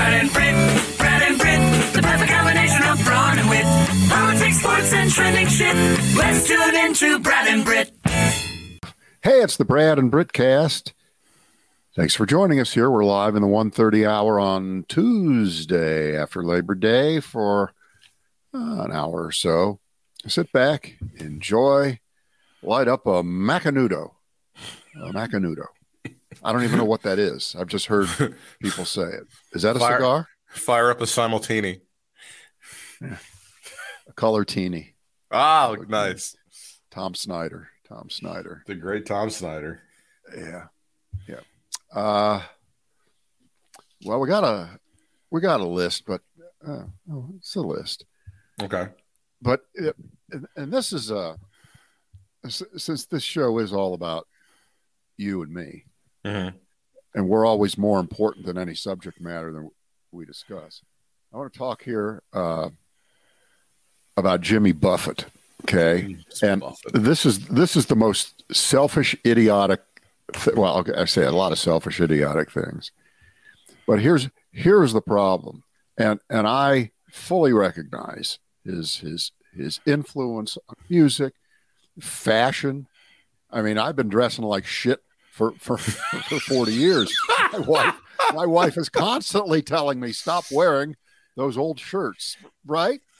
Brad and Brit, Brad and Brit, the perfect combination of brawn and wit. Politics, sports, and trending shit. Let's tune into Brad and Brit. Hey, it's the Brad and Brit cast. Thanks for joining us here. We're live in the 1.30 hour on Tuesday after Labor Day for uh, an hour or so. Sit back, enjoy, light up a Macanudo. A Macanudo. I don't even know what that is. I've just heard people say it. Is that a Fire- cigar? Fire up a simultini. A colortini. Oh, nice. Tom Snyder. Tom Snyder. The great Tom Snyder. Yeah. Yeah. Uh, well, we got a we got a list, but uh, oh, it's a list. Okay. But it, and, and this is a since this show is all about you and me, Mhm. and we're always more important than any subject matter than we discuss. I want to talk here uh, about Jimmy Buffett. Okay, and this is this is the most selfish, idiotic. Th- well, I say a lot of selfish, idiotic things, but here's here's the problem, and and I fully recognize his his his influence on music, fashion. I mean, I've been dressing like shit for for, for forty years. My wife my wife is constantly telling me stop wearing those old shirts, right?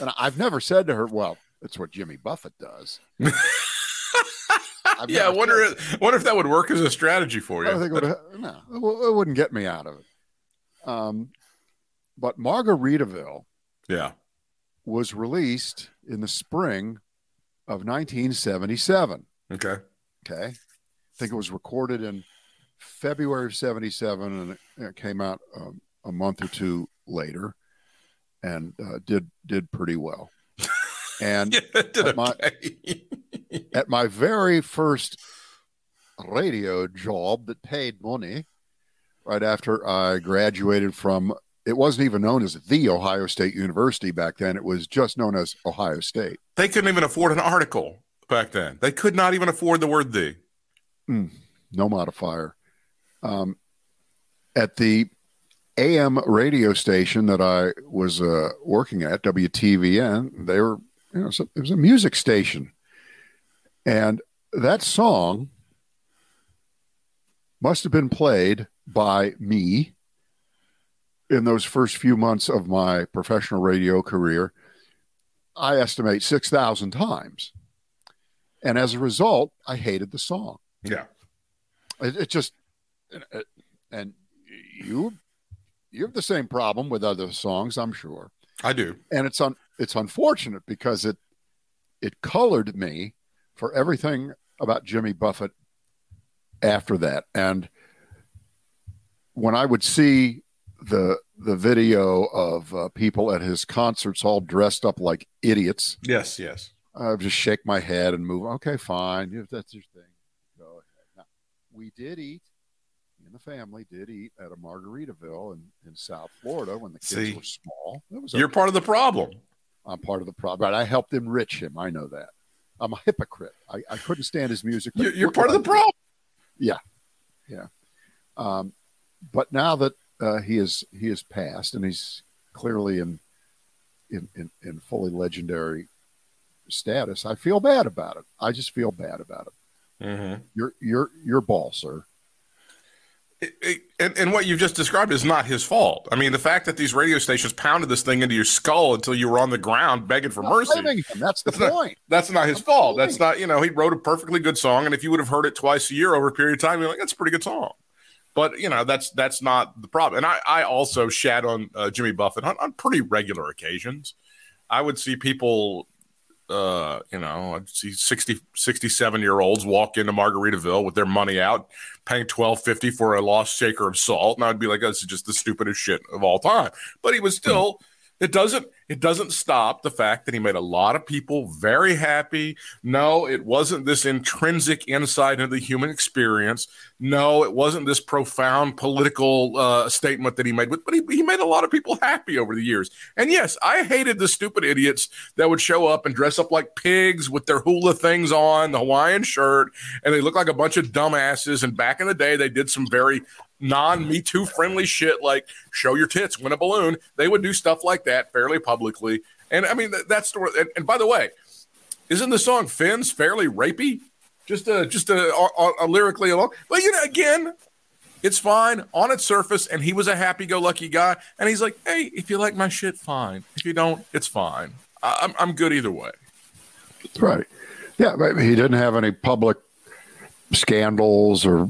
And I've never said to her, "Well, that's what Jimmy Buffett does." Yeah, I wonder, said- wonder if that would work as a strategy for you. I think it would, no, it wouldn't get me out of it. Um, but Margaritaville Yeah. was released in the spring of 1977. Okay. Okay, I think it was recorded in February of '77, and it, came out um, a month or two later, and uh, did did pretty well. And Yeah, At my- at my very first radio job that paid money right after I graduated from it wasn't even known as the Ohio State University back then. It was just known as Ohio State. They couldn't even afford an article back then. They could not even afford the word "the." no modifier um, at the AM radio station that I was uh, working at WTVN they were you know so it was a music station and that song must have been played by me in those first few months of my professional radio career. I estimate 6,000 times. And as a result, I hated the song. Yeah. It, it just, and- and you, you have the same problem with other songs, I'm sure. I do. And it's un, it's unfortunate because it, it colored me for everything about Jimmy Buffett after that. And when I would see the the video of uh, people at his concerts all dressed up like idiots, Yes. Yes. I just shake my head and move. Okay, fine. If that's your thing, go ahead. Now, we did eat. And the family did eat at a Margaritaville in, in South Florida when the kids See, were small. That was You're okay. part of the problem. I'm part of the problem. Right. I helped enrich him. I know that. I'm a hypocrite. I, I couldn't stand his music. You're, you're part of the problem. Yeah. Yeah. Um, but now that uh, he is he is passed and he's clearly in, in in in fully legendary status, I feel bad about it. I just feel bad about it. Mm-hmm. You're you're you're ball, sir. It- it- and, and what you've just described is not his fault. I mean, the fact that these radio stations pounded this thing into your skull until you were on the ground begging for mercy. That's the That's not- point. That's not his I'm fault. kidding. That's not, you know, he wrote a perfectly good song. And if you would have heard it twice a year over a period of time, you're like, that's a pretty good song. But, you know, that's that's not the problem. And I, I also shat on uh, Jimmy Buffett on, on pretty regular occasions. I would see people, uh, you know, I'd see 60, 67 year olds walk into Margaritaville with their money out, paying twelve fifty for a lost shaker of salt. And I'd be like, this is just the stupidest shit of all time. But he was still it doesn't it doesn't stop the fact that he made a lot of people very happy. No it wasn't this intrinsic insight into the human experience. No it wasn't this profound political uh, statement that he made but, he, he made a lot of people happy over the years. And yes i hated the stupid idiots that would show up and dress up like pigs with their hula things on the hawaiian shirt and they look like a bunch of dumbasses. And back in the day they did some very non Me Too friendly shit like show your tits, win a balloon. They would do stuff like that fairly publicly. And I mean, that, that's the. And, and by the way, isn't the song Fins fairly rapey? Just a, just a, a, a lyrically alone. But you know, again, it's fine on its surface. And he was a happy go lucky guy. And he's like, hey, if you like my shit, fine. If you don't, it's fine. I, I'm, I'm good either way. Right. Yeah, he didn't have any public scandals or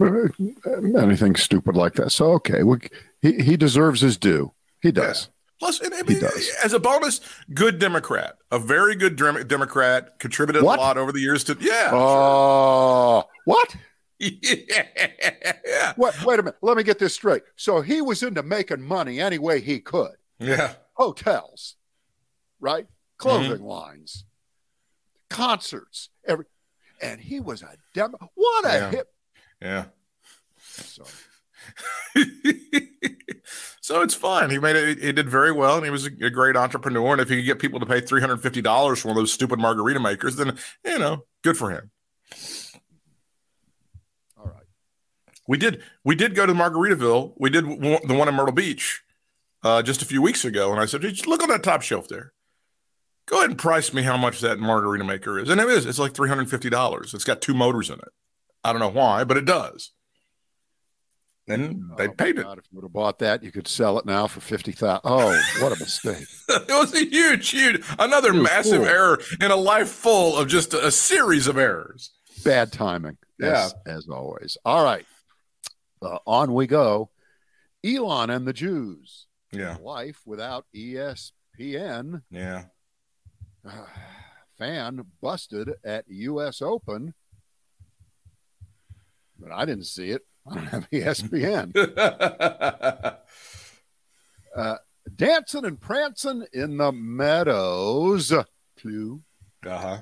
anything stupid like that. So okay, we, he he deserves his due. He does. Yeah. Plus, I mean, as a bonus, good Democrat, a very good Democrat, contributed what? a lot over the years to yeah. Oh, sure. what? yeah. What? Wait a minute. Let me get this straight. So he was into making money any way he could. Yeah. Hotels, right? Clothing mm-hmm. lines, concerts, every, and he was a demo. What a yeah. hip. Yeah. So. so it's fun. He made it. He did very well, and he was a, great entrepreneur. And if he could get people to pay three hundred fifty dollars for one of those stupid margarita makers, then you know, good for him. All right. We did. We did go to Margaritaville. We did the one in Myrtle Beach uh, just a few weeks ago, and I said, "Just look on that top shelf there. Go ahead and price me how much that margarita maker is." And it is. It's like three hundred fifty dollars. It's got two motors in it. I don't know why, but it does and they oh paid God, it. If you would have bought that, you could sell it now for fifty thousand. Oh, what a mistake! it was a huge, huge, another massive error in a life full of just a, a series of errors. Bad timing, yeah, as, as always. All right, uh, on we go. Elon and the Jews. Yeah, life without ESPN. Yeah, uh, fan busted at U.S. Open, but I didn't see it. I don't have ESPN. uh, dancing and prancing in the meadows. Clue. Uh huh.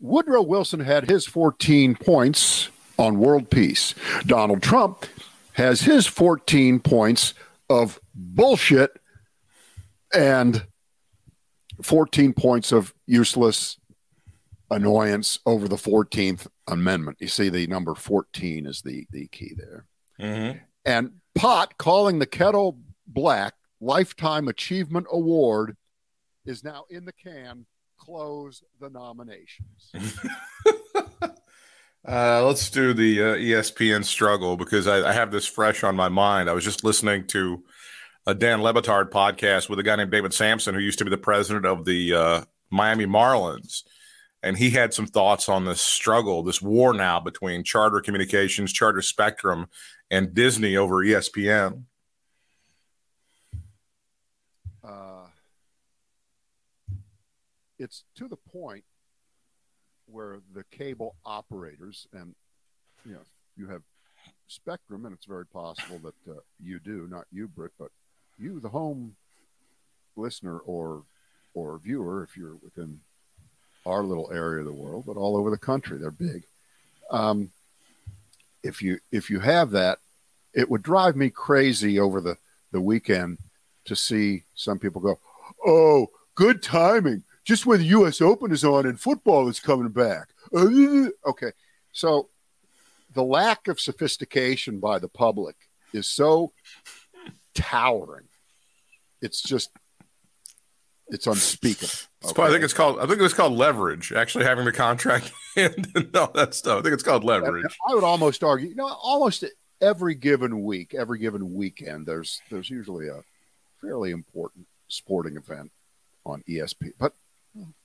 Woodrow Wilson had his 14 points on world peace. Donald Trump has his 14 points of bullshit and 14 points of useless annoyance over the 14th Amendment. You see, the number 14 is the, the key there. Mm-hmm. And Pot calling the kettle black Lifetime Achievement Award is now in the can. Close the nominations. uh, let's do the uh, ESPN struggle because I, I, have this fresh on my mind. I was just listening to a Dan Le Batard podcast with a guy named David Samson, who used to be the president of the uh, Miami Marlins and he had some thoughts on this struggle, this war now between Charter Communications, Charter Spectrum, and Disney over ESPN. Uh, it's to the point where the cable operators, and you know, you have Spectrum, and it's very possible that uh, you do, not you, Britt, but you, the home listener or or viewer, if you're within our little area of the world, but all over the country. They're big. Um, if you if you have that, it would drive me crazy over the the weekend to see some people go, "Oh, good timing! Just when the U.S. Open is on and football is coming back." Okay, so the lack of sophistication by the public is so towering. It's just it's unspeakable. Okay. I think it's called. I think it's called leverage. Actually, having the contract and all that stuff. I think it's called leverage. I would almost argue. You know, almost every given week, every given weekend, there's there's usually a fairly important sporting event on ESP. But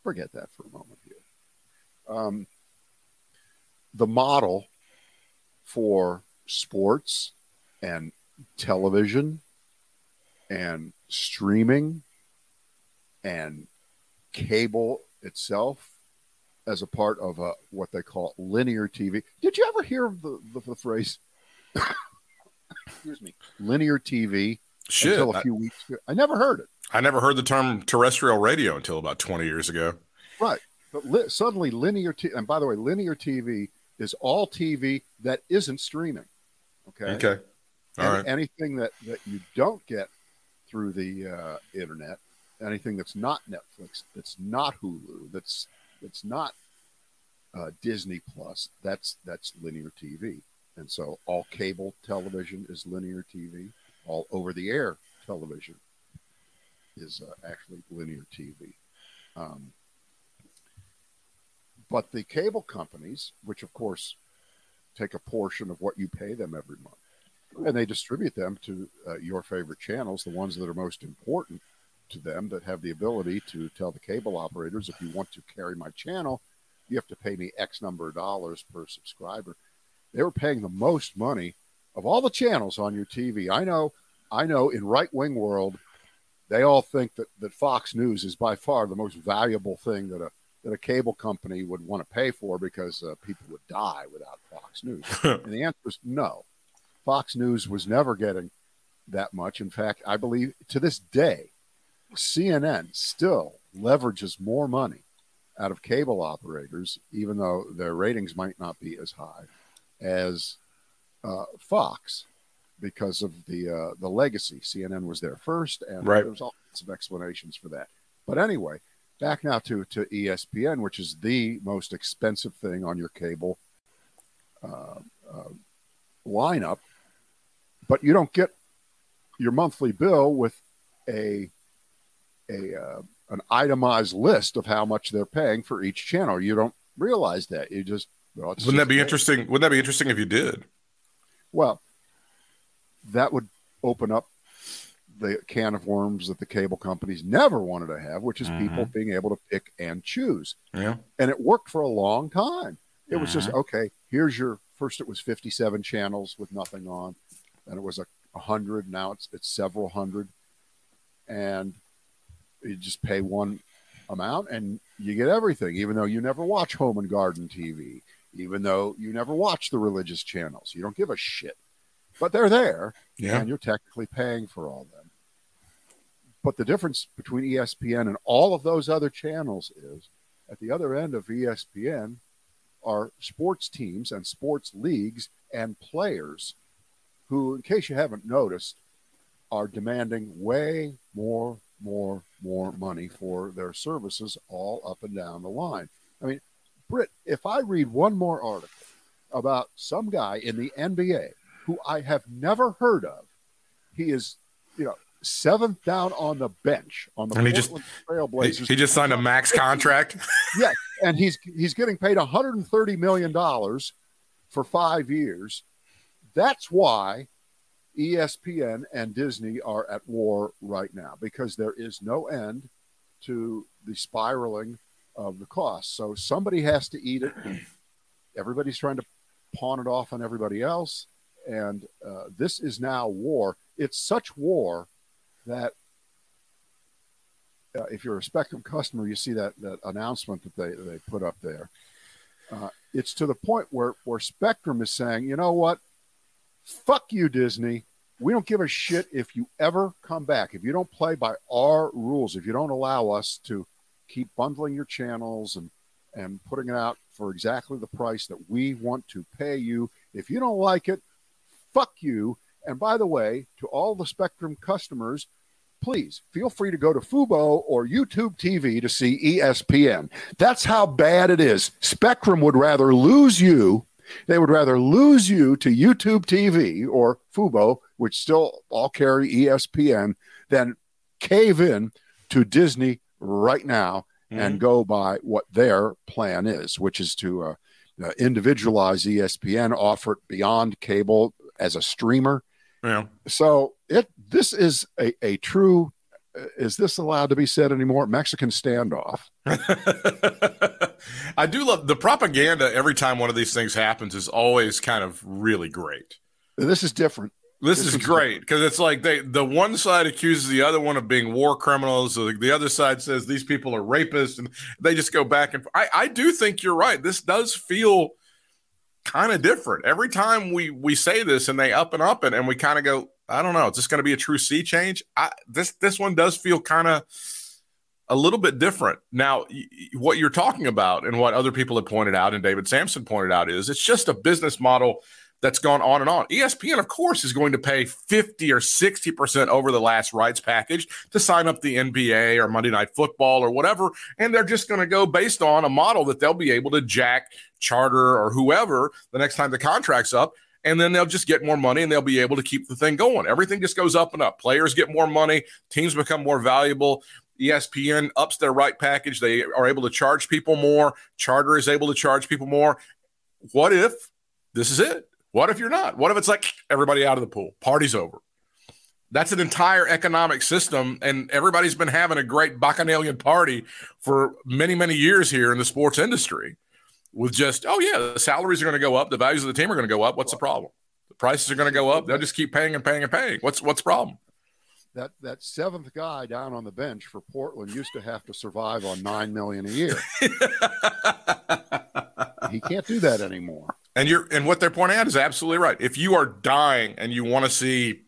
forget that for a moment here. Um, the model for sports and television and streaming and cable itself as a part of a, what they call linear TV. Did you ever hear the, the, the phrase? excuse me, linear TV. Shit, until a few I, weeks ago. I never heard it. I never heard the term terrestrial radio until about 20 years ago. Right. But li- suddenly linear TV, and by the way, linear TV is all TV that isn't streaming. Okay. Okay. All right. Anything that, that you don't get through the uh, internet anything that's not Netflix, that's not Hulu, that's that's not uh, Disney Plus. That's that's linear TV. And so all cable television is linear TV, all over the air television is uh, actually linear TV. Um, but the cable companies, which of course take a portion of what you pay them every month, and they distribute them to uh, your favorite channels, the ones that are most important to them, that have the ability to tell the cable operators, if you want to carry my channel, you have to pay me X number of dollars per subscriber. They were paying the most money of all the channels on your TV. I know, I know in right wing world, they all think that, that Fox News is by far the most valuable thing that a that a cable company would want to pay for because uh, people would die without Fox News. and the answer is no. Fox News was never getting that much. In fact, I believe to this day, CNN still leverages more money out of cable operators, even though their ratings might not be as high as uh, Fox because of the uh, the legacy. CNN was there first, and right. there's all sorts of explanations for that. But anyway, back now to to ESPN, which is the most expensive thing on your cable uh, uh, lineup, but you don't get your monthly bill with a a uh, an itemized list of how much they're paying for each channel. You don't realize that. You just well, wouldn't just that be interesting? Wouldn't that be interesting if you did? Well, that would open up the can of worms that the cable companies never wanted to have, which is mm-hmm. people being able to pick and choose. Yeah. And it worked for a long time. It mm-hmm. was just mm-hmm. okay, here's your first it was 57 channels with nothing on. and it was a, a hundred. Now it's it's several hundred. And you just pay one amount and you get everything, even though you never watch home and garden TV, even though you never watch the religious channels. You don't give a shit. But they're there. Yeah. And you're technically paying for all them. But the difference between ESPN and all of those other channels is at the other end of ESPN are sports teams and sports leagues and players who, in case you haven't noticed, are demanding way more, more, more money for their services all up and down the line. I mean, Britt, if I read one more article about some guy in the NBA who I have never heard of, he is, you know, seventh down on the bench on the and he just Trailblazers. He just signed a max contract. yeah, and he's he's getting paid 130 million dollars for five years. That's why ESPN and Disney are at war right now because there is no end to the spiraling of the cost. So somebody has to eat it. Everybody's trying to pawn it off on everybody else, and uh, this is now war. It's such war that uh, if you're a Spectrum customer, you see that that announcement that they they put up there. Uh, it's to the point where where Spectrum is saying, you know what, fuck you, Disney. We don't give a shit if you ever come back. If you don't play by our rules, if you don't allow us to keep bundling your channels and and putting it out for exactly the price that we want to pay you. If you don't like it, fuck you. And by the way, to all the Spectrum customers, please feel free to go to Fubo or YouTube TV to see ESPN. That's how bad it is. Spectrum would rather lose you. They would rather lose you to YouTube TV or Fubo, which still all carry ESPN, than cave in to Disney right now mm-hmm. and go by what their plan is, which is to uh, uh, individualize ESPN, offer it beyond cable as a streamer yeah. So it this is a, a true is this allowed to be said anymore? Mexican standoff. I do love the propaganda every time one of these things happens is always kind of really great. This is different. This, this is, is, great because it's like they the one side accuses the other one of being war criminals. The, the other side says these people are rapists, and they just go back and I, I do think you're right. This does feel kind of different. Every time we we say this and they up and up and, and we kind of go, I don't know, is this going to be a true sea change? I, this this one does feel kind of a little bit different. Now, what you're talking about and what other people have pointed out and David Samson pointed out is it's just a business model that's gone on and on. ESPN, of course, is going to pay 50 or 60% over the last rights package to sign up the NBA or Monday Night Football or whatever. And they're just going to go based on a model that they'll be able to jack Charter or whoever the next time the contract's up and then they'll just get more money and they'll be able to keep the thing going. Everything just goes up and up. Players get more money, teams become more valuable. ESPN ups their right package. They are able to charge people more. Charter is able to charge people more. What if this is it? What if you're not? What if it's like everybody out of the pool? Party's over. That's an entire economic system, and everybody's been having a great bacchanalian party for many, many years here in the sports industry. With just, oh yeah, the salaries are going to go up, the values of the team are going to go up. What's the problem? The prices are going to go up. They'll just keep paying and paying and paying. What's what's the problem? That that seventh guy down on the bench for Portland used to have to survive on nine million a year. he can't do that anymore. And you're and what they're pointing out is absolutely right. If you are dying and you want to see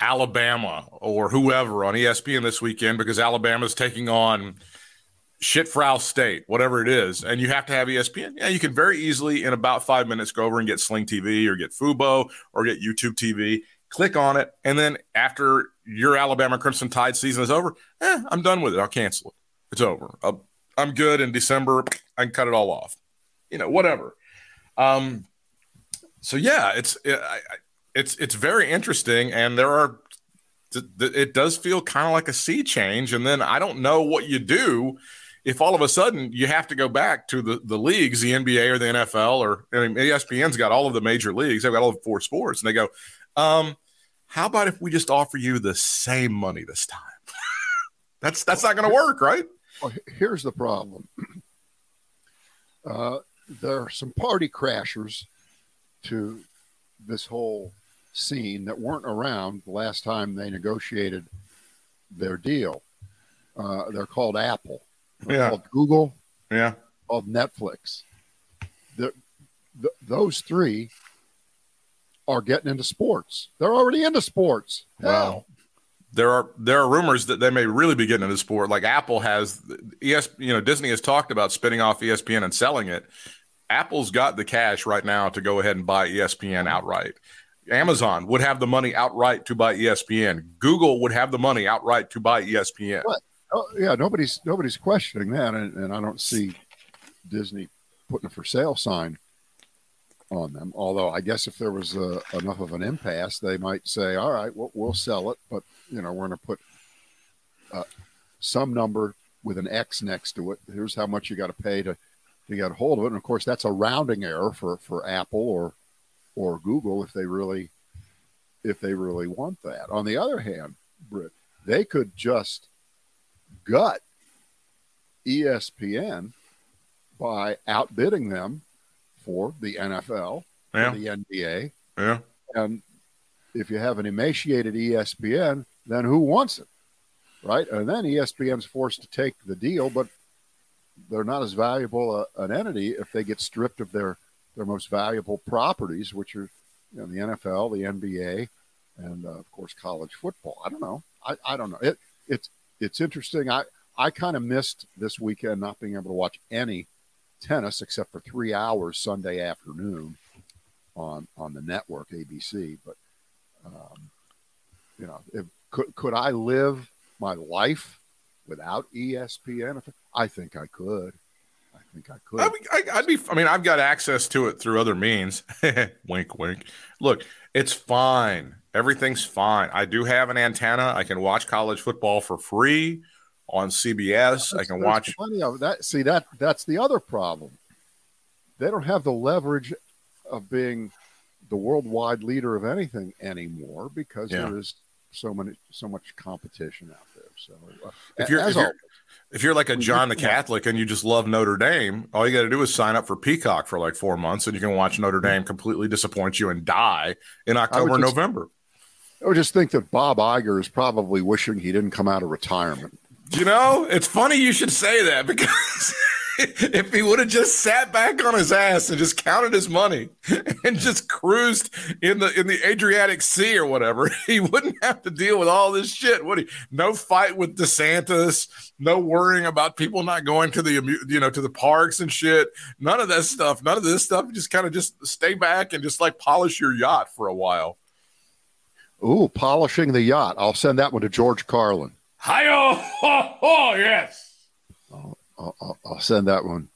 Alabama or whoever on ESPN this weekend because Alabama's taking on Shitfrau State, whatever it is, and you have to have ESPN. Yeah, you can very easily in about five minutes go over and get Sling TV or get Fubo or get YouTube TV. Click on it, and then after your Alabama Crimson Tide season is over, eh, I'm done with it. I'll cancel it. It's over. I'll, I'm good in December. I can cut it all off. You know, whatever. Um, so yeah, it's it, I, it's it's very interesting, and there are it does feel kind of like a sea change, and then I don't know what you do if all of a sudden you have to go back to the, the leagues, the NBA or the NFL, or I mean, ESPN's got all of the major leagues, they've got all the four sports, and they go, um, how about if we just offer you the same money this time? that's that's not going to work, right? Well, here's the problem. Uh, there are some party crashers to this whole scene that weren't around the last time they negotiated their deal. Uh, they're called Apple. They're Yeah. Called Google. Yeah. Called Netflix. The, the, those three are getting into sports. They're already into sports. Hell, Wow. There are there are rumors that they may really be getting into sport. Like Apple has, ES, you know, Disney has talked about spinning off ESPN and selling it. Apple's got the cash right now to go ahead and buy ESPN outright. Amazon would have the money outright to buy ESPN. Google would have the money outright to buy ESPN. Right. Oh, yeah, nobody's nobody's questioning that, and, and I don't see Disney putting a for sale sign on them. Although I guess if there was uh enough of an impasse, they might say, "All right, we'll, we'll sell it, but you know, we're going to put uh, some number with an X next to it. Here's how much you got to pay to to get a hold of it." And of course, that's a rounding error for for Apple or or Google if they really if they really want that. On the other hand, they could just gut ESPN by outbidding them for the NFL, Yeah. for the NBA, Yeah. and if you have an emaciated ESPN, then who wants it, right? And then ESPN's forced to take the deal, but they're not as valuable a, an entity if they get stripped of their their most valuable properties, which are you know, the NFL, the NBA, and uh, of course college football. I don't know. I, I don't know. It it's it's interesting. I I kind of missed this weekend not being able to watch any tennis except for three hours Sunday afternoon on on the network ABC. But um, you know, if, could could I live my life without ESPN? I think I could. I think I could. I would- I, I'd be. I mean, I've got access to it through other means. wink, wink. Look, it's fine. Everything's fine. I do have an antenna. I can watch college football for free on CBS. I can watch. plenty of that. See that that's the other problem. They don't have the leverage of being the worldwide leader of anything anymore because Yeah. there is so many so much competition out there. So uh, If you're, if you're, always, if you're like a John the. Catholic and you just love Notre Dame, all you got to do is sign up for Peacock for like four months, and you can watch Notre Dame completely disappoint you and die in October, just- November. I would just think that Bob Iger is probably wishing he didn't come out of retirement. You know, it's funny you should say that because if he would have just sat back on his ass and just counted his money and just cruised in the in the Adriatic Sea or whatever, he wouldn't have to deal with all this shit, would he? No fight with DeSantis, no worrying about people not going to the you know to the parks and shit. None of that stuff. None of this stuff. Just kind of just stay back and just like polish your yacht for a while. Ooh, polishing the yacht. I'll send that one to George Carlin. Hi-oh! Oh, oh, yes. I'll, I'll, I'll send that one.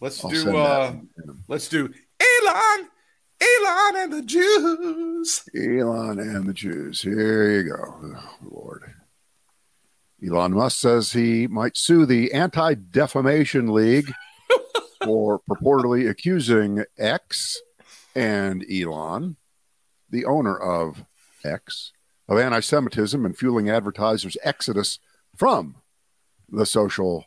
Let's I'll do uh one. Let's do Elon. Elon and the Jews. Elon and the Jews. Here you go. Oh, Lord. Elon Musk says he might sue the Anti Defamation League for purportedly accusing X and Elon, the owner of X, of anti Semitism and fueling advertisers' exodus from the social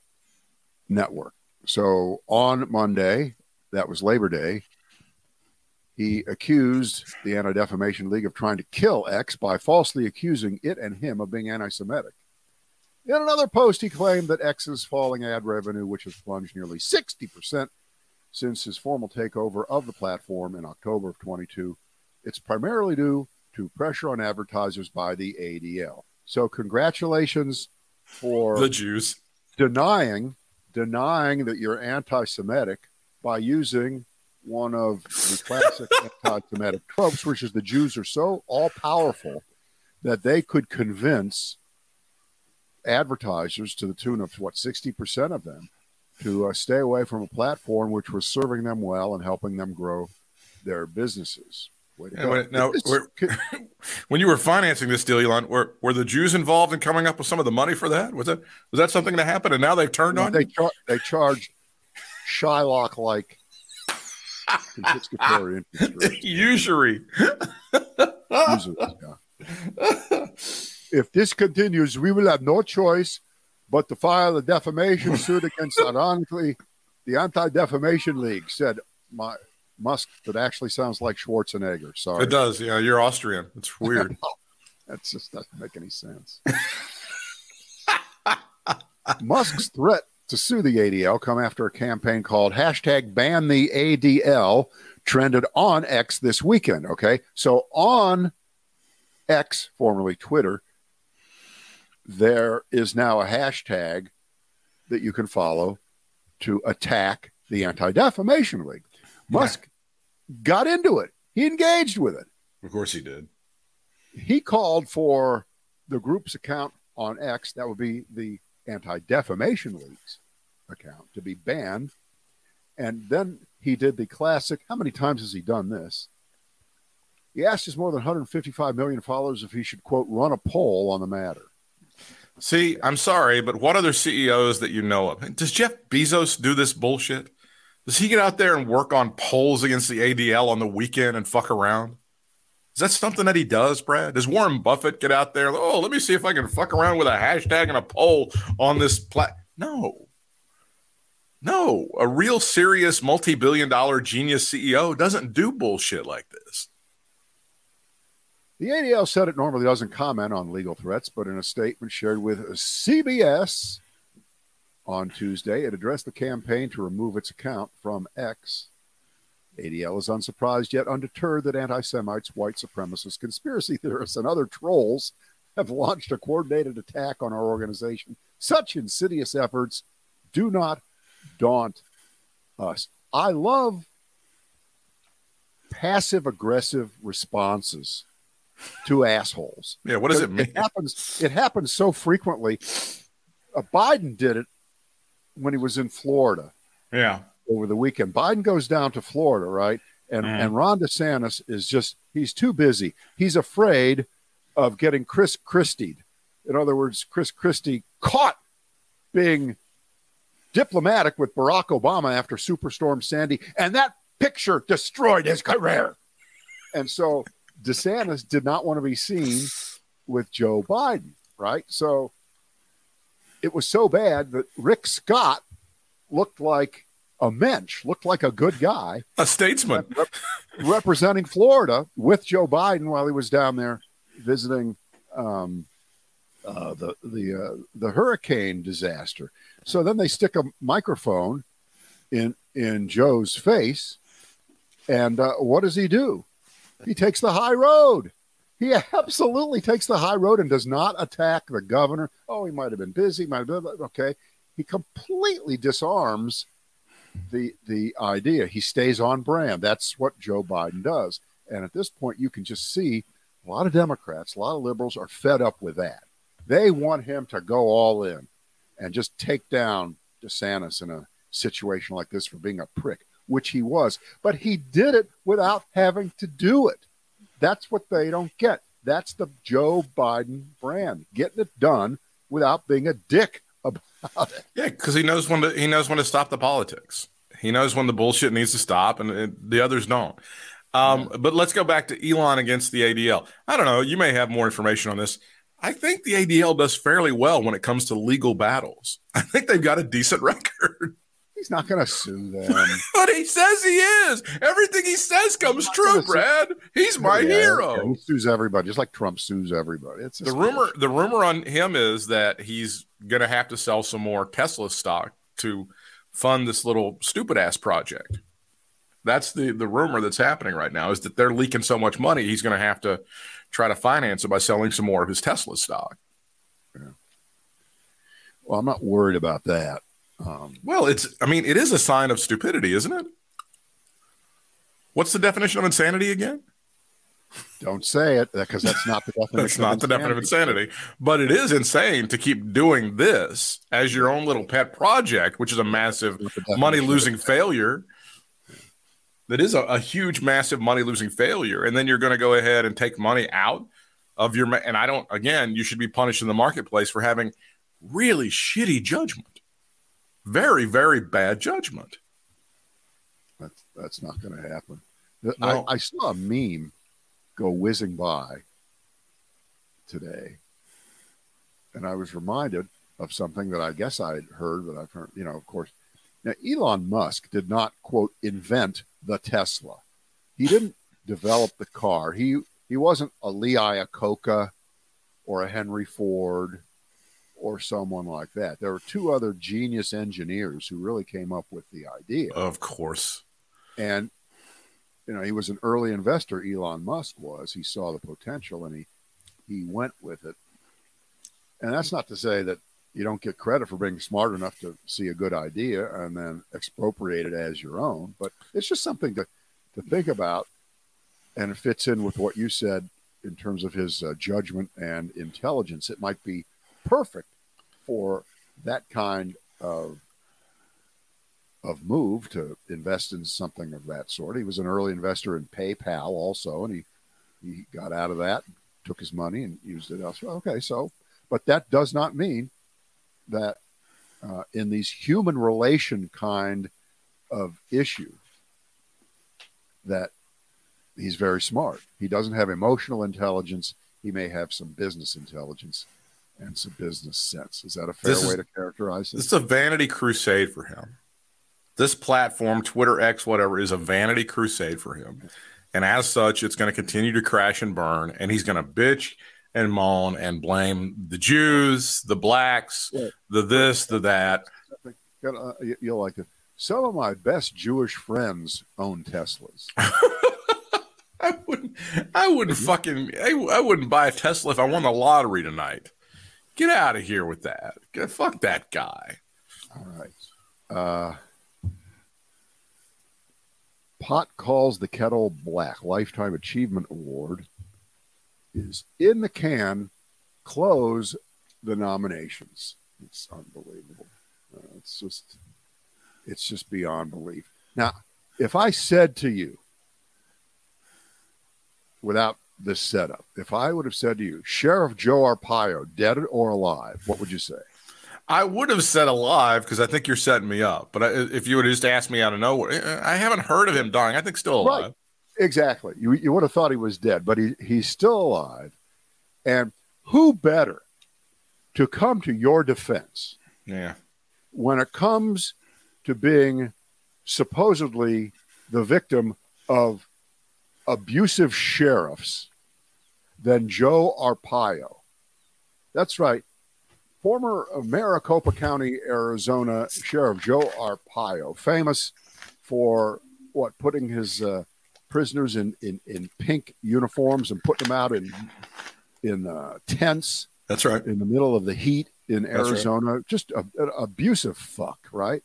network. So on Monday, that was Labor Day, he accused the Anti Defamation League of trying to kill X by falsely accusing it and him of being anti Semitic. In another post, he claimed that X's falling ad revenue, which has plunged nearly 60% since his formal takeover of the platform in October of 22, it's primarily due to pressure on advertisers by the ADL. So, congratulations for The Jews. denying denying that you're anti-Semitic by using one of the classic anti-Semitic tropes, which is the Jews are so all-powerful that they could convince advertisers to the tune of what 60% of them to uh, stay away from a platform which was serving them well and helping them grow their businesses. Yeah, now, When you were financing this deal, Elon, were, were the Jews involved in coming up with some of the money for that? Was that was that something that happened? And now they've turned on they you? char- they charge Shylock like confiscatory interest. Usury. Users, yeah. If this continues, we will have no choice but to file a defamation suit against, ironically, the Anti Defamation League, said my Musk. That actually sounds like Schwarzenegger. Sorry. It does. Yeah, you're Austrian. It's weird. That just doesn't make any sense. Musk's threat to sue the ADL come after a campaign called hashtag ban the ADL trended on X this weekend. Okay. So on X, formerly Twitter, there is now a hashtag that you can follow to attack the Anti Defamation League. Musk got into it, he engaged with it of course he did. he called for the group's account on X, that would be the Anti Defamation League's account, to be banned. And then he did the classic. How many times has he done this? He asked his more than 155 million followers if he should, quote, run a poll on the matter. See, I'm sorry, but what other CEOs that you know of? Does Jeff Bezos do this bullshit? Does he get out there and work on polls against the ADL on the weekend and fuck around? Is that something that he does, Brad? Does Warren Buffett get out there? Oh, let me see if I can fuck around with a hashtag and a poll on this plat. No. No, a real serious multi billion dollar genius CEO doesn't do bullshit like this. The ADL said it normally doesn't comment on legal threats, but in a statement shared with CBS on Tuesday, it addressed the campaign to remove its account from X. ADL is unsurprised yet undeterred that anti Semites, white supremacists, conspiracy theorists, and other trolls have launched a coordinated attack on our organization. Such insidious efforts do not daunt us. I love passive aggressive responses to assholes. Yeah, what does it mean? It happens. It happens so frequently. Uh, Biden did it when he was in Florida Yeah. over the weekend. Biden goes down to Florida, right? And Mhm. and Ron DeSantis is just he's too busy. He's afraid of getting Chris Christie. In other words, Chris Christie caught being diplomatic with Barack Obama after Superstorm Sandy, and that picture destroyed his career. And so DeSantis did not want to be seen with Joe Biden, right? So it was so bad that Rick Scott looked like a mensch, looked like a good guy A statesman. rep- representing Florida with Joe Biden while he was down there visiting um, uh, the the uh, the hurricane disaster. So then they stick a microphone in in Joe's face, and uh, what does he do? He takes the high road. He absolutely takes the high road and does not attack the governor. Oh, he might have been busy. Might have been okay. He completely disarms the the idea. He stays on brand. That's what Joe Biden does. And at this point, you can just see a lot of Democrats, a lot of liberals are fed up with that. They want him to go all in and just take down DeSantis in a situation like this for being a prick. which he was, but he did it without having to do it. That's what they don't get. That's the Joe Biden brand, getting it done without being a dick about it. Yeah, because he knows when to he knows when to stop the politics. He knows when the bullshit needs to stop, and, and the others don't. Um, yeah. But let's go back to Elon against the ADL. I don't know. You may have more information on this. I think the ADL does fairly well when it comes to legal battles. I think they've got a decent record. He's not going to sue them. but he says he is. Everything he says comes true, Brad. He's my yeah, hero. He sues everybody, just like Trump sues everybody. It's the rumor. The rumor on him is that he's going to have to sell some more Tesla stock to fund this little stupid ass project. That's the the rumor that's happening right now. Is that they're leaking so much money, he's going to have to try to finance it by selling some more of his Tesla stock. Yeah. Well, I'm not worried about that. Um, well, it's, I mean, it is a sign of stupidity, isn't it? What's the definition of insanity again? Don't say it because that's not the definition. that's not the definition of insanity, but it is insane to keep doing this as your own little pet project, which is a massive money losing failure. That is a, a huge, massive money losing failure, and then you're going to go ahead and take money out of your. And I don't. Again, you should be punished in the marketplace for having really shitty judgment very, very bad judgment. That's that's not going to happen. No. I, I saw a meme go whizzing by today, and I was reminded of something that I guess I had heard, but I've heard, you know, of course. Now, Elon Musk did not quote invent the Tesla. He didn't develop the car. He he wasn't a Lee Iacocca or a Henry Ford or someone like that. There were two other genius engineers who really came up with the idea. Of course. And you know, he was an early investor, Elon Musk was. He saw the potential and he he went with it. And that's not to say that you don't get credit for being smart enough to see a good idea and then expropriate it as your own, but it's just something to to think about and it fits in with what you said in terms of his uh, judgment and intelligence. It might be perfect for that kind of of move to invest in something of that sort. He was an early investor in PayPal also, and he he got out of that, took his money and used it elsewhere. Okay, so but that does not mean that uh, in these human relation kind of issue that he's very smart. He doesn't have emotional intelligence. He may have some business intelligence and some business sense. Is that a fair this way is, to characterize it? This is a vanity crusade for him. This platform, Twitter X, whatever, is a vanity crusade for him. And as such, it's going to continue to crash and burn. And he's going to bitch and moan and blame the Jews, the blacks, yeah. the this, the that. Uh, you'll like it. Some of my best Jewish friends own Teslas. I wouldn't. I wouldn't fucking. I, I wouldn't buy a Tesla if I won the lottery tonight. Get out of here with that. Get, fuck that guy. All right. Uh, Pot calls the kettle black. Lifetime Achievement Award is in the can. Close the nominations. It's unbelievable. Uh, it's just, it's just beyond belief. Now, if I said to you, without this setup, if I would have said to you, Sheriff Joe Arpaio, dead or alive, what would you say? I would have said alive because I think you're setting me up. But I, if you would have just asked me out of nowhere, eh, eh, I haven't heard of him dying. I think still alive. Right. Exactly. You, you would have thought he was dead, but he, he's still alive. And who better to come to your defense? Yeah. When it comes to being supposedly the victim of abusive sheriffs than Joe Arpaio. That's right. Former Maricopa County, Arizona Sheriff Joe Arpaio, famous for what putting his uh, prisoners in, in, in pink uniforms and putting them out in in uh, tents. That's right. In the middle of the heat in Arizona. Right. Just an abusive fuck, right?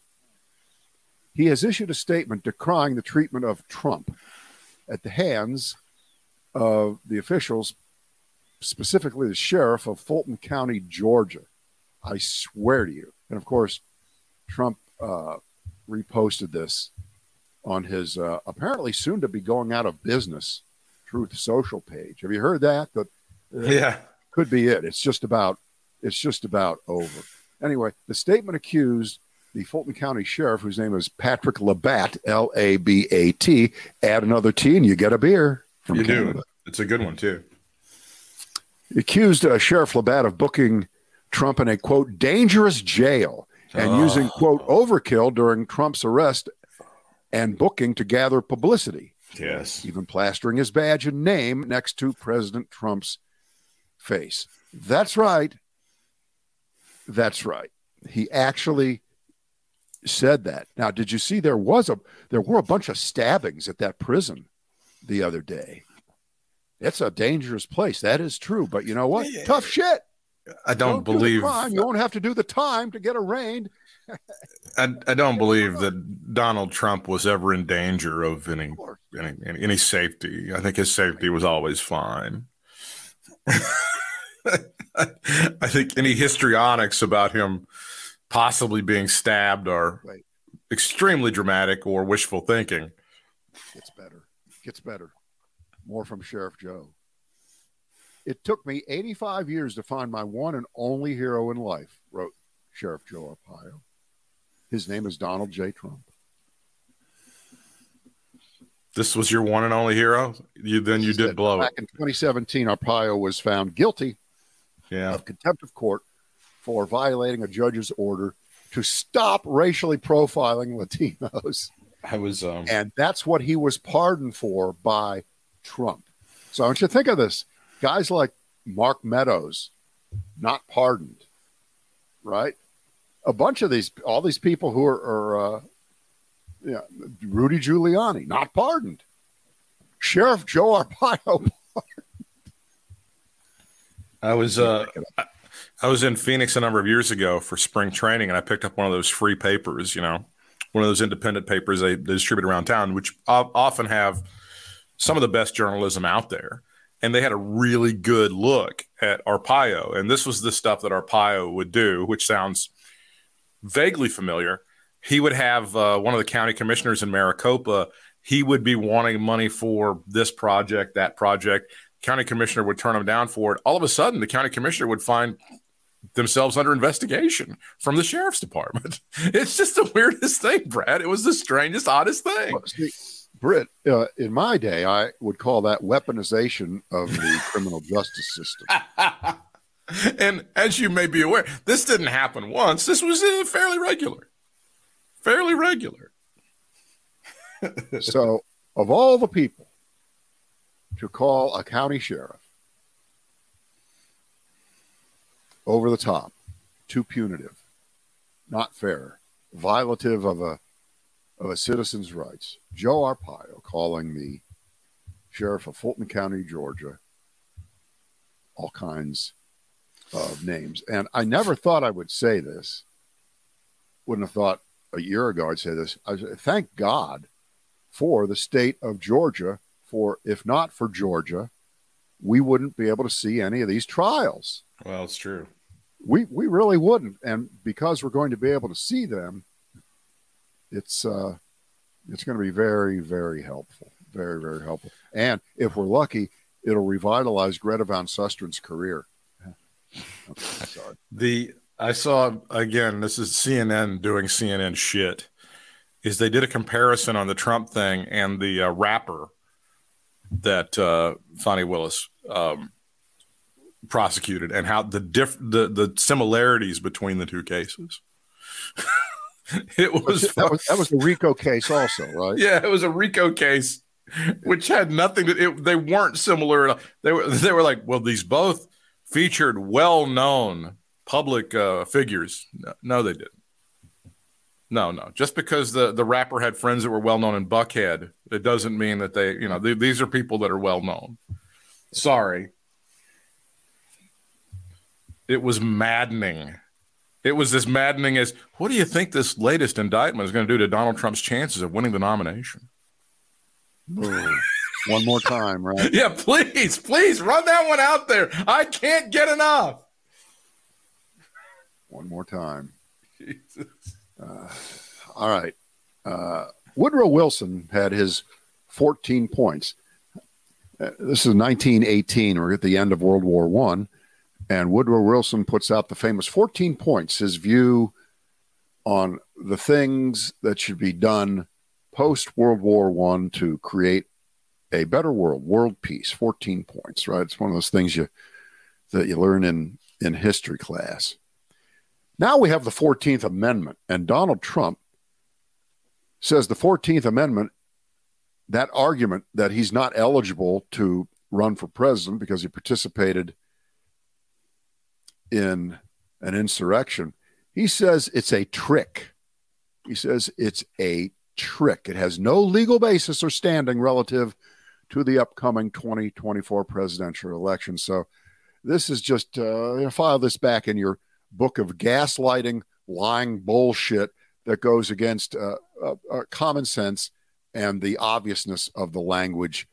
He has issued a statement decrying the treatment of Trump at the hands of the officials, specifically the sheriff of Fulton County, Georgia. I swear to you. And of course, Trump uh, reposted this on his uh, apparently soon to be going out of business Truth Social page. Have you heard that? That Yeah. could be it. It's just about it's just about over. Anyway, the statement accused the Fulton County Sheriff, whose name is Patrick Labat, L A B A T. Add another T, and you get a beer from You Canada. do. It's a good one too. Accused uh, Sheriff Labat of booking Trump in a quote dangerous jail and Oh. using quote overkill during Trump's arrest and booking to gather publicity, Yes. even plastering his badge and name next to President Trump's face. That's right. That's right. He actually said that. Now, did you see there was a there were a bunch of stabbings at that prison the other day? It's a dangerous place. That is true. But you know what? Yeah. Tough shit. I don't, do the believe crime. You won't have to do the time to get arraigned. I, I don't believe that Donald Trump was ever in danger of any Of any, any, any safety. I think his safety was always fine. I think any histrionics about him possibly being stabbed are Right. extremely dramatic or wishful thinking. Gets better. Gets better. More from Sheriff Joe. It took me 85 years to find my one and only hero in life, wrote Sheriff Joe Arpaio. His name is Donald J. Trump. This was your one and only hero. You then you did blow Back it. in 2017, Arpaio was found guilty Yeah. of contempt of court for violating a judge's order to stop racially profiling Latinos. I was um And that's what he was pardoned for by Trump. So I want you to think of this guys like Mark Meadows, not pardoned, right? A bunch of these, all these people who are, are uh, yeah, Rudy Giuliani, not pardoned. Sheriff Joe Arpaio, I was uh I- I was in Phoenix a number of years ago for spring training and I picked up one of those free papers, you know, one of those independent papers they, they distribute around town, which often have some of the best journalism out there. And they had a really good look at Arpaio. And this was the stuff that Arpaio would do, which sounds vaguely familiar. He would have uh, one of the county commissioners in Maricopa. He would be wanting money for this project, that project. County commissioner would turn him down for it. All of a sudden, the county commissioner would find themselves under investigation from the sheriff's department. It's just the weirdest thing, Brad. It was the strangest, oddest thing. Britt, uh, in my day, I would call that weaponization of the criminal justice system. and as you may be aware, this didn't happen once. This was uh, fairly regular. Fairly regular. so, of all the people to call a county sheriff over the top, too punitive, not fair, violative of a of a citizen's rights, Joe Arpaio calling the sheriff of Fulton County, Georgia, all kinds of names. And I never thought I would say this. Wouldn't have thought a year ago I'd say this. I said, thank God for the state of Georgia. For if not for Georgia, we wouldn't be able to see any of these trials. Well, it's true. We we really wouldn't, and because we're going to be able to see them, it's uh, it's going to be very very helpful, very very helpful. And if we're lucky, it'll revitalize Greta Van Susteren's career. Okay, sorry. The I saw again. This is CNN doing CNN shit. Is they did a comparison on the Trump thing and the uh, rapper that uh, Willis um, prosecuted, and how the diff the the similarities between the two cases. it was that was that was the Rico case, also, right? yeah, it was a RICO case, which had nothing to. It, they weren't similar. At all. They were. They were like, well, these both featured well-known public uh, figures. No, no, they didn't. No, no. Just because the the rapper had friends that were well-known in Buckhead, it doesn't mean that they. You know, they, these are people that are well-known. Sorry. It was maddening. It was as maddening as what do you think this latest indictment is going to do to Donald Trump's chances of winning the nomination? One more time, right? Yeah, please, please run that one out there. I can't get enough. One more time. Jesus. All right. Uh, Woodrow Wilson had his 14 points. Uh, this is 1918. We're at the end of World War One, and Woodrow Wilson puts out the famous 14 points. His view on the things that should be done post World War One to create a better world, world peace. 14 points, right? It's one of those things you that you learn in in history class. Now we have the 14th Amendment, and Donald Trump says the 14th Amendment, that argument that he's not eligible to run for president because he participated in an insurrection, he says it's a trick. He says it's a trick. It has no legal basis or standing relative to the upcoming 2024 presidential election. So this is just uh, file this back in your book of gaslighting, lying bullshit that goes against uh, uh, uh, common sense and the obviousness of the language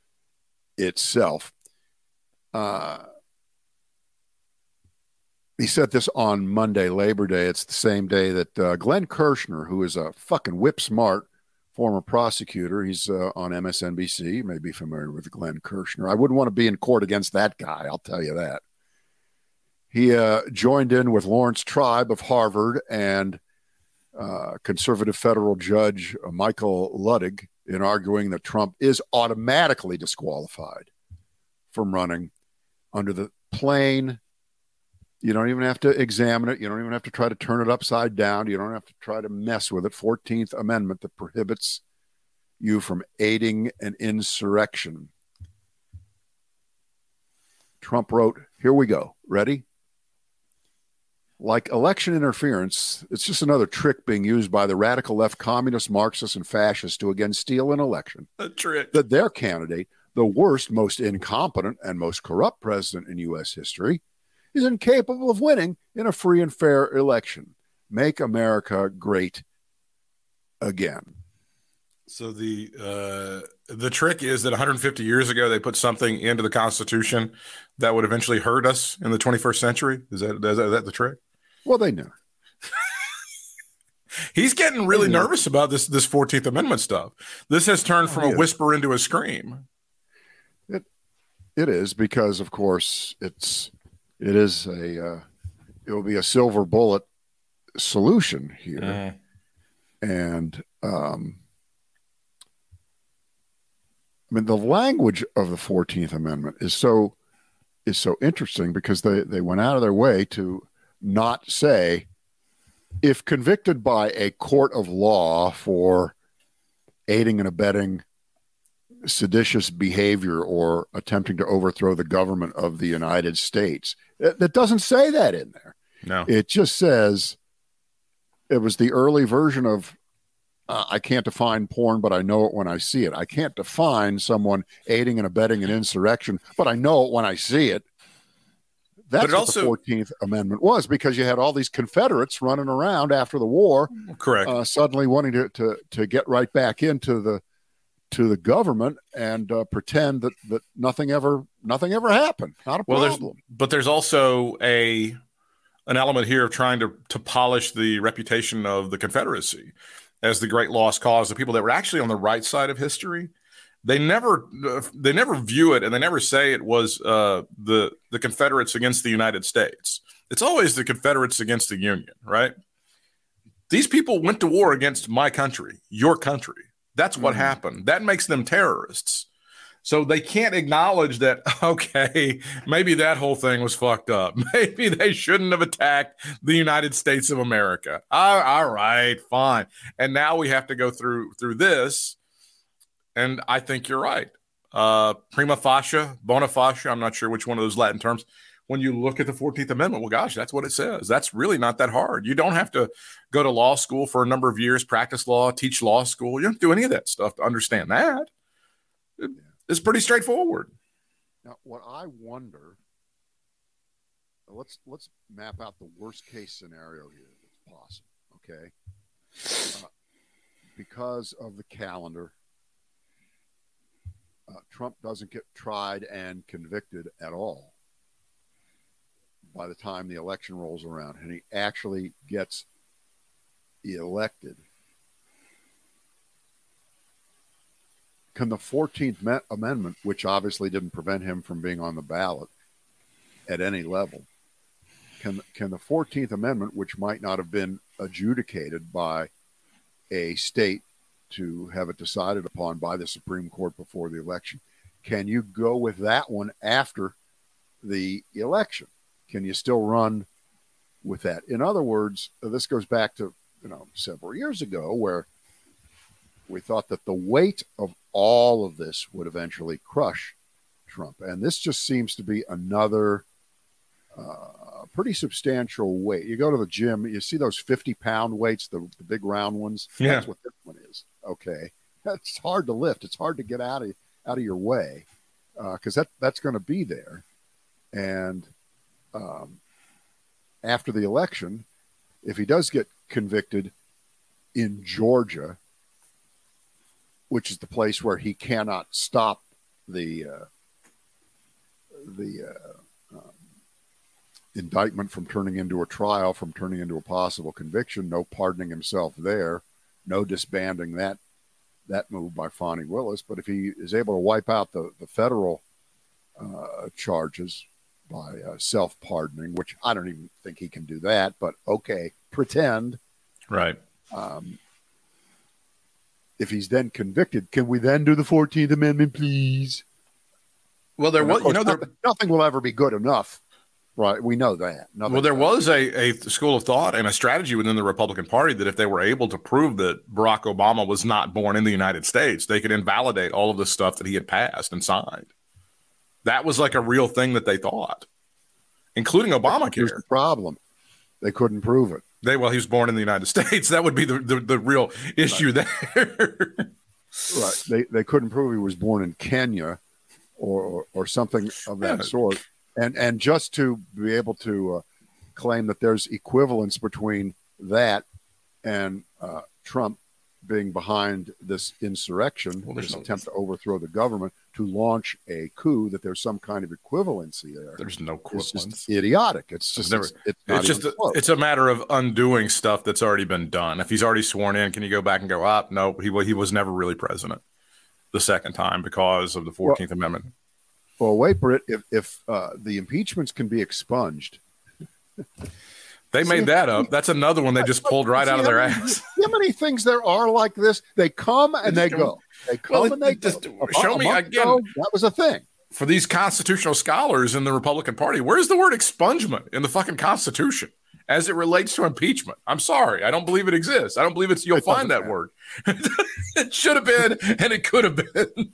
itself. Uh, he said this on Monday, Labor Day. It's the same day that uh, Glenn Kirshner, who is a fucking whip smart former prosecutor, he's uh, on MSNBC. You may be familiar with Glenn Kirshner. I wouldn't want to be in court against that guy, I'll tell you that. He uh, joined in with Laurence Tribe of Harvard and uh, conservative federal judge uh, Michael Luttig in arguing that Trump is automatically disqualified from running under the plain. You don't even have to examine it. You don't even have to try to turn it upside down. You don't have to try to mess with it. 14th Amendment that prohibits you from aiding an insurrection. Trump wrote, Here we go. Ready? like election interference, it's just another trick being used by the radical left communists, Marxists, and fascists to again steal an election. A trick. That their candidate, the worst, most incompetent, and most corrupt president in U.S. history, is incapable of winning in a free and fair election. Make America great again. So the uh, the trick is that 150 years ago they put something into the Constitution that would eventually hurt us in the 21st century. Is that is that, is that the trick? Well, they knew. He's getting really nervous about this this Fourteenth Amendment stuff. This has turned from a whisper into a scream. It it is because, of course, it's it is a uh, it will be a silver bullet solution here, mm. and um, I mean the language of the Fourteenth Amendment is so is so interesting because they they went out of their way to not say if convicted by a court of law for aiding and abetting seditious behavior or attempting to overthrow the government of the United States. That doesn't say that in there. No. It just says it was the early version of uh, I can't define porn, but I know it when I see it. I can't define someone aiding and abetting an insurrection, but I know it when I see it. That's what also, the Fourteenth Amendment was because you had all these Confederates running around after the war, correct? Uh, suddenly wanting to, to to get right back into the to the government and uh, pretend that that nothing ever nothing ever happened. Not a well, problem. There's, but there's also a an element here of trying to to polish the reputation of the Confederacy as the great lost cause, the people that were actually on the right side of history they never they never view it and they never say it was uh, the the Confederates against the United States. It's always the Confederates against the Union, right? These people went to war against my country, your country. That's what mm-hmm. happened. That makes them terrorists. So they can't acknowledge that, okay, maybe that whole thing was fucked up. Maybe they shouldn't have attacked the United States of America. all, all right, fine. And now we have to go through through this and I think you're right. Uh, prima facie, bona fide, I'm not sure which one of those Latin terms. When you look at the 14th Amendment, well, gosh, that's what it says. That's really not that hard. You don't have to go to law school for a number of years, practice law, teach law school. You don't do any of that stuff to understand that. It's pretty straightforward. Now, what I wonder, let's let's map out the worst case scenario here that's possible. Okay, uh, because of the calendar uh, Trump doesn't get tried and convicted at all by the time the election rolls around and he actually gets elected. can the 14th Amendment, which obviously didn't prevent him from being on the ballot at any level, can can the 14th Amendment, which might not have been adjudicated by a state to have it decided upon by the Supreme Court before the election, can you go with that one after the election? Can you still run with that? In other words, this goes back to you know several years ago where we thought that the weight of all of this would eventually crush Trump, and this just seems to be another uh, pretty substantial weight. You go to the gym, you see those fifty-pound weights, the, the big round ones. Yeah. That's what this one is. Okay, that's hard to lift. It's hard to get out of out of your way because that that's going to be there. And um, after the election, if he does get convicted in Georgia, which is the place where he cannot stop the uh, the uh, um, indictment from turning into a trial, from turning into a possible conviction, no pardoning himself there, no disbanding that that move by Fani Willis. But if he is able to wipe out the the federal uh, charges by uh, self pardoning, which I don't even think he can do that, but okay, pretend. Right. Um, if he's then convicted, can we then do the 14th Amendment, please? Well, there And of was, you know, there, nothing, nothing will ever be good enough, right? We know that. Nothing well, there was a, a school of thought and a strategy within the Republican Party that if they were able to prove that Barack Obama was not born in the United States, they could invalidate all of the stuff that he had passed and signed. That was like a real thing that they thought, including Here's Obamacare. the problem: they couldn't prove it. They well, he was born in the United States. That would be the the, the real issue there. Right? They they couldn't prove he was born in Kenya, or or, or something of that Yeah. sort. And and just to be able to uh, claim that there's equivalence between that and uh, Trump being behind this insurrection, Well, this no- attempt to overthrow the government, to launch a coup, that there's some kind of equivalency there. There's no It's equivalence. just idiotic. It's just never- it's, it's, not It's just a, it's a matter of undoing stuff that's already been done. If he's already sworn in, can you go back and go up? No, he he was never really president the second time because of the Fourteenth Amendment. well, wait, Britt. If if uh, the impeachments can be expunged, They See, made that up. That's another one they just pulled right See out of their ass. How many things there are like this? They come and they go. They come Well, and they just go. Show me again. ago, that was a thing. For these constitutional scholars in the Republican Party, where's the word expungement in the fucking Constitution as it relates to impeachment? I'm sorry, I don't believe it exists. I don't believe it's. You'll find that matter. word. it should have been, and it could have been.